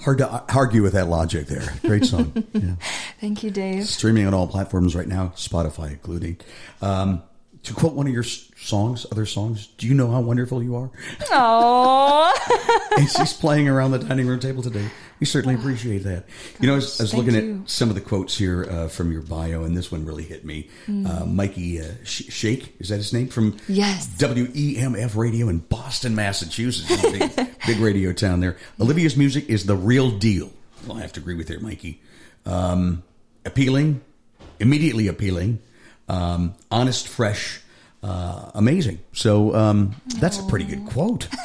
Hard to ar- argue with that logic there. Great song. yeah. Thank you, Dave. Streaming on all platforms right now, Spotify including. Um, to quote one of your songs, other songs, do you know how wonderful you are? Oh, and she's playing around the dining room table today. We certainly appreciate that. You know, I was, I was looking you. at some of the quotes here uh, from your bio, and this one really hit me. Uh, Mikey uh, Sh- Shake, is that his name? From Yes. WEMF Radio in Boston, Massachusetts. Big, big radio town there. Olivia's music is the real deal. Well, I have to agree with you, Mikey. Um, appealing, immediately appealing, um, honest, fresh, uh, amazing. So um, that's a pretty good quote.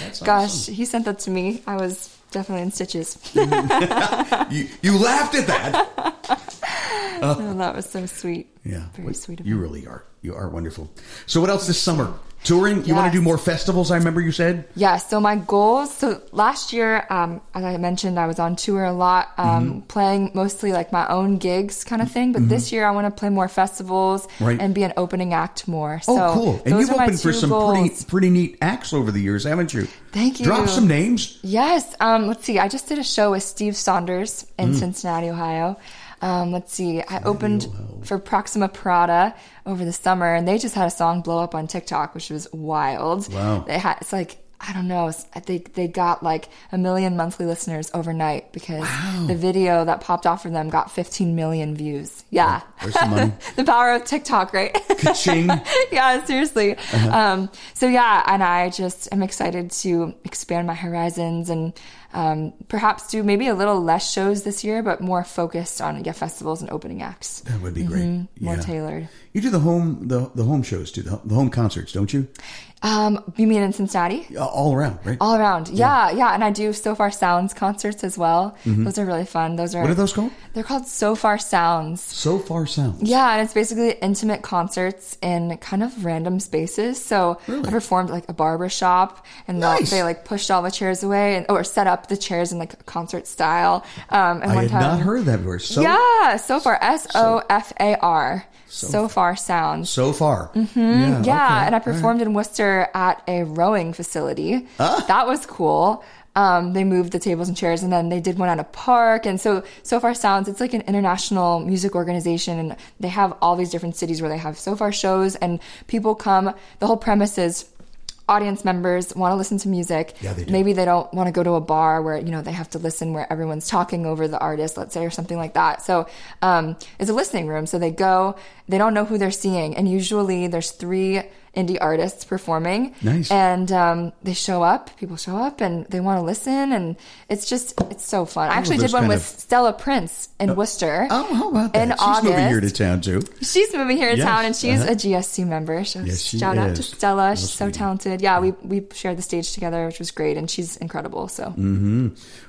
That's gosh, awesome. he sent that to me. I was definitely in stitches. You, you laughed at that. Oh, that was so sweet. Yeah, Very Well, sweet of You him. really are. You are wonderful. So, what else this summer? Touring? You want to do more festivals? I remember you said. Yeah, so my goals. So last year, um, as I mentioned, I was on tour a lot, um, Mm-hmm. playing mostly like my own gigs kind of thing. But this year, I want to play more festivals Right. and be an opening act more. Oh, so cool! And you've opened for some goals. pretty pretty neat acts over the years, haven't you? Thank you. Drop some names. Yes. Um, let's see. I just did a show with Steve Saunders Mm. in Cincinnati, Ohio. Um, let's see. I opened for Proxima Parada over the summer, and they just had a song blow up on TikTok, which was wild. Wow. They had it's like I don't know. They they got like a million monthly listeners overnight because the video that popped off for them got 15 million views. Yeah. There's some money. the power of TikTok, right? Yeah, seriously. Uh-huh. Um, so yeah, and I just am excited to expand my horizons and um, perhaps do maybe a little less shows this year, but more focused on yeah festivals and opening acts. That would be great. Mm-hmm. More tailored. You do the home the the home shows too, the, the home concerts, don't you? Um, you mean in Cincinnati? All around, right? All around, yeah, yeah, and I do Sofar Sounds concerts as well. Those are really fun. Those are Mm-hmm. What are those called? They're called Sofar Sounds. Sofar sounds. Yeah, and it's basically intimate concerts in kind of random spaces. So Really? I performed like a barber shop, and Nice. they like pushed all the chairs away, and or set up the chairs in like concert style. Um, and I one had time, not heard that before. So yeah, so far S O F A R. Sofar sounds. so far. Mm-hmm. Yeah, Yeah, okay. and I All right. performed in Worcester at a rowing facility. Ah. That was cool. Um, they moved the tables and chairs, and then they did one at a park. And so, Sofar Sounds, it's like an international music organization, and they have all these different cities where they have Sofar shows, and people come. The whole premise is audience members want to listen to music. Yeah, they do. Maybe they don't want to go to a bar where you know they have to listen where everyone's talking over the artist, let's say, or something like that. So um, it's a listening room. So they go, they don't know who they're seeing, and usually there's three indie artists performing. Nice. And um, they show up. People show up, and they want to listen, and it's just it's so fun. I actually did one with of- Stella Prince in Worcester. Oh, how about that? In She's August. moving here to town too. She's moving here to Yes, town, and she's uh-huh. a GSC member. So Yes, she shout out to. Stella. Oh, She's so talented. Yeah, we we shared the stage together, which was great, and she's incredible. So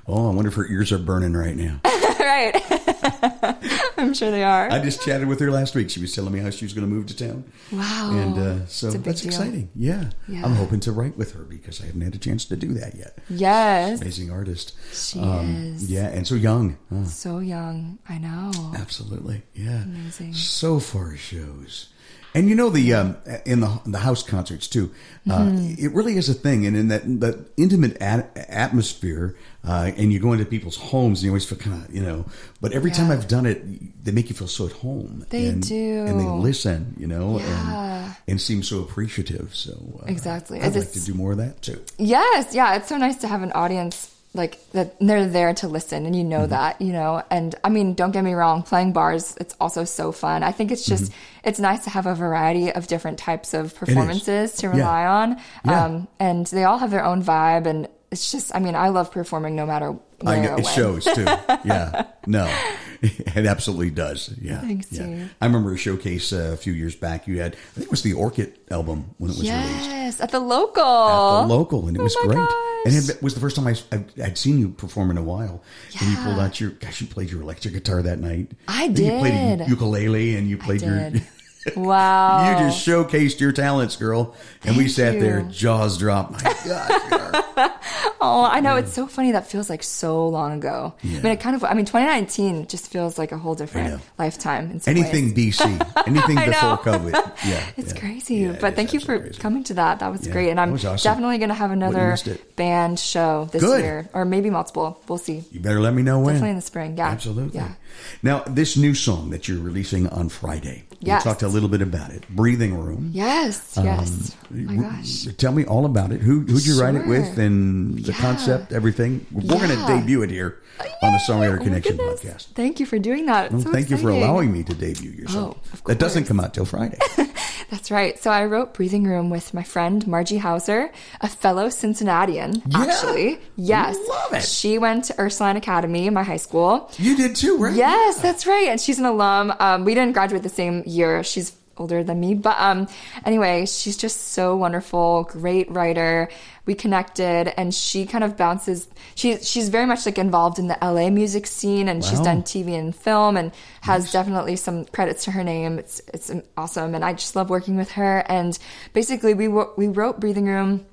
Oh, I wonder if her ears are burning right now. right, I'm sure they are. I just chatted with her last week. She was telling me how she was going to move to town. wow, And uh, so It's a big that's deal. exciting. Yeah. Yeah. I'm hoping to write with her because I haven't had a chance to do that yet. Yes, Amazing artist. she Um, is Yeah, and so young. Huh. so young. I know. Absolutely, yeah. Amazing. Sofar shows, and you know the um, in the the house concerts too. Uh, Mm-hmm. It really is a thing, and in that that intimate at- atmosphere, uh, and you go into people's homes, and you always feel kind of you know. But every time I've done it, they make you feel so at home. They and, do. and they listen, you know, Yeah. and and seem so appreciative. So uh, Exactly. I'd like to do more of that too. Yes, yeah, it's so nice to have an audience like that they're there to listen and you know that, you know. And I mean, don't get me wrong, playing bars it's also so fun. I think it's just it's nice to have a variety of different types of performances to Yeah. rely on. Yeah. Um and they all have their own vibe and it's just I mean, I love performing no matter where I know it shows too. Yeah, no, it absolutely does. Yeah, Thanks, yeah. Steve. I remember a showcase uh, a few years back. You had, I think it was the Orchid album when it was released Yes, at the local. at the local, and it Oh was great. gosh. And it was the first time I, I, would seen you perform in a while. Yeah. And you pulled out your, gosh, you played your electric guitar that night. I And You played a ukulele, and you played your. Wow. You just showcased your talents, girl, and we Thank sat there, jaws dropped. My gosh, Oh, I know. It's so funny. That feels like so long ago. I mean, it kind of, I mean, 2019 just feels like a whole different lifetime. In some anything ways. BC, anything before. COVID. Yeah, It's yeah. crazy. Yeah, but is thank you for crazy. coming to that. That was Yeah, great. And I'm awesome. definitely going to have another band show this Good. year, or maybe multiple. We'll see. You better let me know when. Definitely in the spring. Yeah. Absolutely. Yeah. Now, this new song that you're releasing on Friday, Yes. you talked a little bit about it. Breathing Room. Yes. Um, yes. oh my gosh. Tell me all about it. Who who'd you write it with, and the Yeah. concept, everything. We're going to debut it here uh, on the Songwriter Oh Connection podcast. Thank you for doing that. Well, so thank you for allowing me to debut your song. Oh, that doesn't come out till Friday. That's right. So I wrote Breathing Room with my friend Margie Hauser, a fellow Cincinnatian, Yeah. actually. Yes. Love it. She went to Ursuline Academy, in my high school. you did too, right? Yes, that's right. And she's an alum. Um, we didn't graduate the same year. She's older than me. But um, anyway, she's just so wonderful, great writer. We connected and she kind of bounces she she's very much like involved in the LA music scene and she's done TV and film and has definitely some credits to her name. It's it's awesome and I just love working with her and basically we we wrote Breathing Room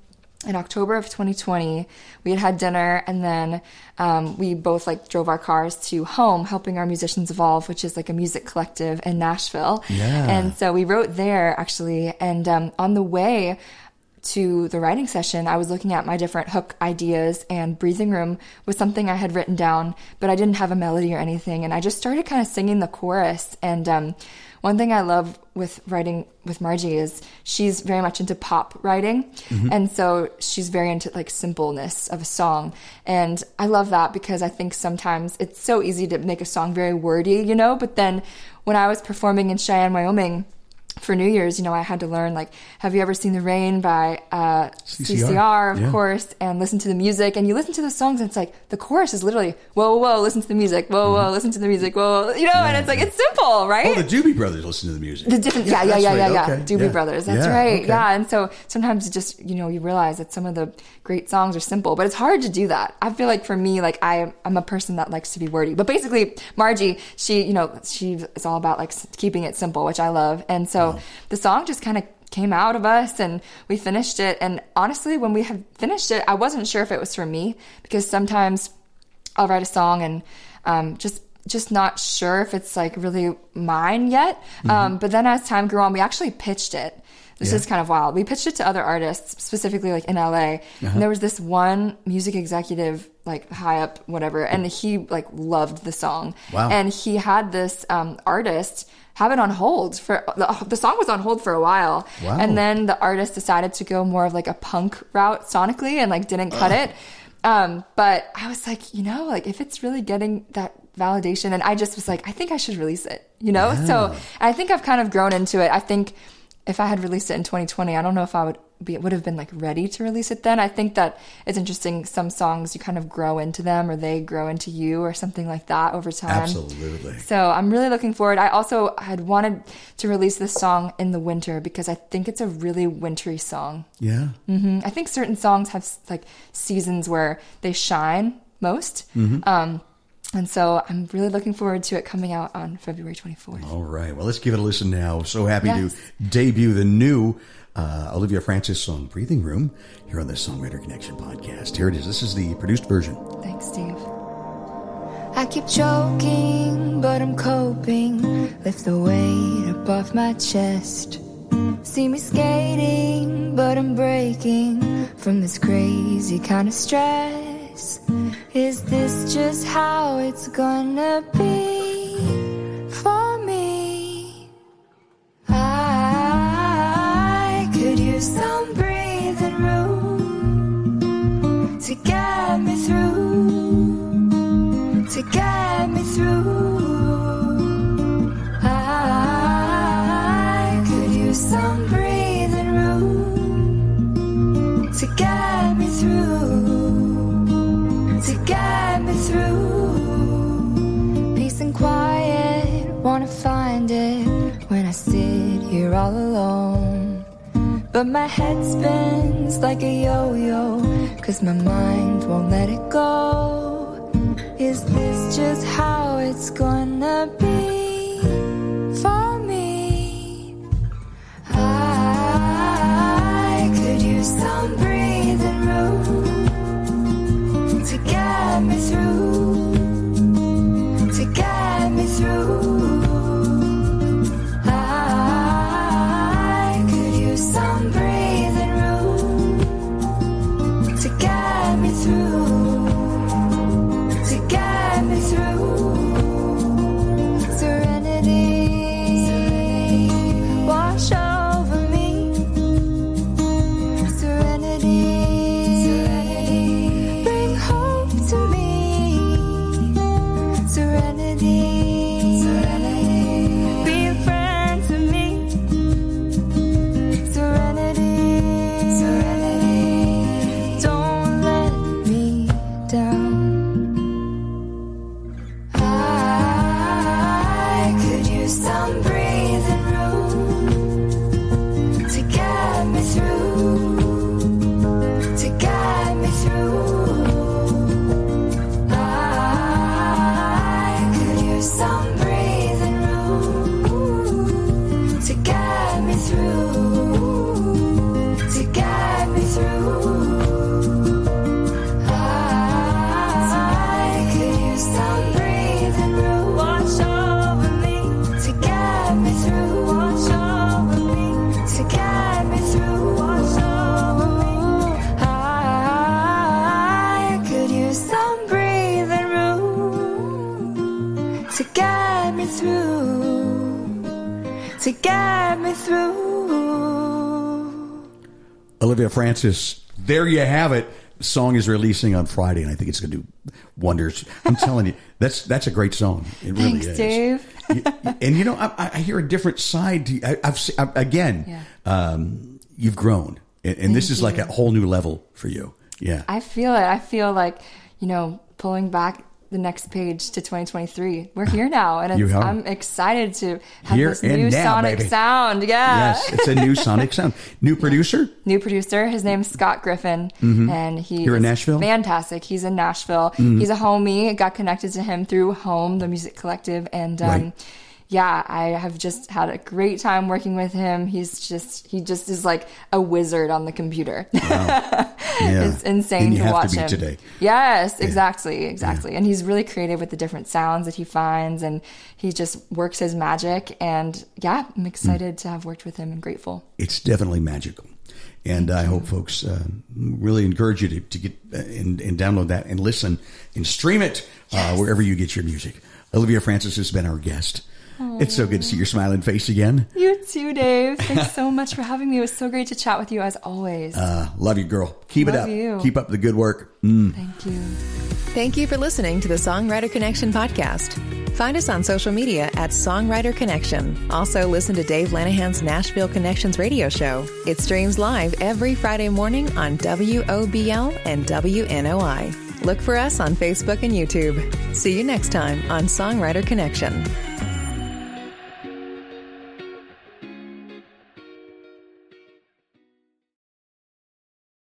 in October of 2020, we had had dinner and then um, we both like drove our cars to home, helping our musicians evolve, which is like a music collective in Nashville. Yeah. And so we wrote there actually, and um, on the way to the writing session, I was looking at my different hook ideas, and Breathing Room was something I had written down, but I didn't have a melody or anything. And I just started kind of singing the chorus. And um, one thing I love with writing with Margie is she's very much into pop writing. And so she's very into like simpleness of a song. And I love that because I think sometimes it's so easy to make a song very wordy, you know? But then when I was performing in Cheyenne, Wyoming, for New Year's, you know, I had to learn like, have you ever seen The Rain by uh, CCR, CCR, of yeah. course, and listen to the music. And you listen to the songs, and it's like the chorus is literally whoa, whoa, listen to the music, whoa, whoa, listen to the music, whoa, whoa," you know, and it's like it's simple, right? Mm-hmm. Oh, the Doobie Brothers listen to the music. The different, yeah, yeah, yeah, yeah, right. yeah. Okay. Doobie Yeah. Brothers, that's Yeah, right. okay. Yeah, and so sometimes you just, you know, you realize that some of the great songs are simple, but it's hard to do that. I feel like for me, like I, I'm a person that likes to be wordy. But basically, Margie, she, you know, she is all about like keeping it simple, which I love. And so the song just kind of came out of us and we finished it. And honestly, when we had finished it, I wasn't sure if it was for me because sometimes I'll write a song and um, just just not sure if it's like really mine yet. Um, but then as time grew on, we actually pitched it. This is kind of wild. We pitched it to other artists, specifically like in LA. And there was this one music executive, like high up, whatever, and he like loved the song. Wow. And he had this um, artist have it on hold for the, the song was on hold for a while. Wow. And then the artist decided to go more of like a punk route sonically and like didn't cut it. Um, but I was like, you know, like if it's really getting that validation, and I just was like, I think I should release it, you know? So I think I've kind of grown into it. I think if I had released it in 2020, I don't know if I would be would have been like ready to release it then. I think that it's interesting. Some songs you kind of grow into them, or they grow into you, or something like that over time. Absolutely. So I'm really looking forward. I also had wanted to release this song in the winter because I think it's a really wintry song. Yeah. I think certain songs have like seasons where they shine most. Um, and so I'm really looking forward to it coming out on February 24th. All right. Well, let's give it a listen now. So happy Yes. to debut the new uh, Olivia Francis song "Breathing Room" here on the Songwriter Connection podcast. Here it is. This is the produced version. Thanks, Steve. I keep choking, but I'm coping. Lift the weight up off my chest. See me skating, but I'm breaking from this crazy kind of stress. Is this just how it's gonna be for me? I could use some breathing room to get me through to get me through. I could use some wanna find it when I sit here all alone. But my head spins like a yo-yo Cause my mind won't let it go Is this just how it's gonna be for me? I could use some breathing Francis, there you have it. Song is releasing on Friday, and I think it's going to do wonders. I'm telling you, that's that's a great song. It really Thanks, is. Dave. And you know, I, I hear a different side. To, I, I've se- I, again, Yeah. um, you've grown, and, and this is like a whole new level for you. Yeah, I feel it. I feel like, you know, pulling back the next page to 2023. We're here now, and it's. I'm excited to have Here this new now, sonic baby. sound. Yeah. yes, it's a new sonic sound. New producer. New producer. His name's Scott Griffin, and he Mm-hmm. Here in Nashville? Mm-hmm. Fantastic. He's in Nashville. He's a homie. Got connected to him through Home, the music collective, and um, Right. Yeah, I have just had a great time working with him. He's just he just is like a wizard on the computer. Yeah, it's insane to watch to him today. Yes, exactly, exactly. And he's really creative with the different sounds that he finds, and he just works his magic. And yeah, I'm excited to have worked with him and grateful. It's definitely magical. And I hope folks uh, really encourage you to, to get uh, and, and download that and listen and stream it uh, wherever you get your music. Olivia Francis has been our guest. It's so good to see your smiling face again. You too, Dave. Thanks so much for having me. It was so great to chat with you as always. Uh, love you, girl. Keep it up. you. Keep up the good work. Mm. Thank you. Thank you for listening to the Songwriter Connection podcast. Find us on social media at Songwriter Connection. Also, listen to Dave Lanahan's Nashville Connections radio show. It streams live every Friday morning on WOBL and WNOI. Look for us on Facebook and YouTube. See you next time on Songwriter Connection.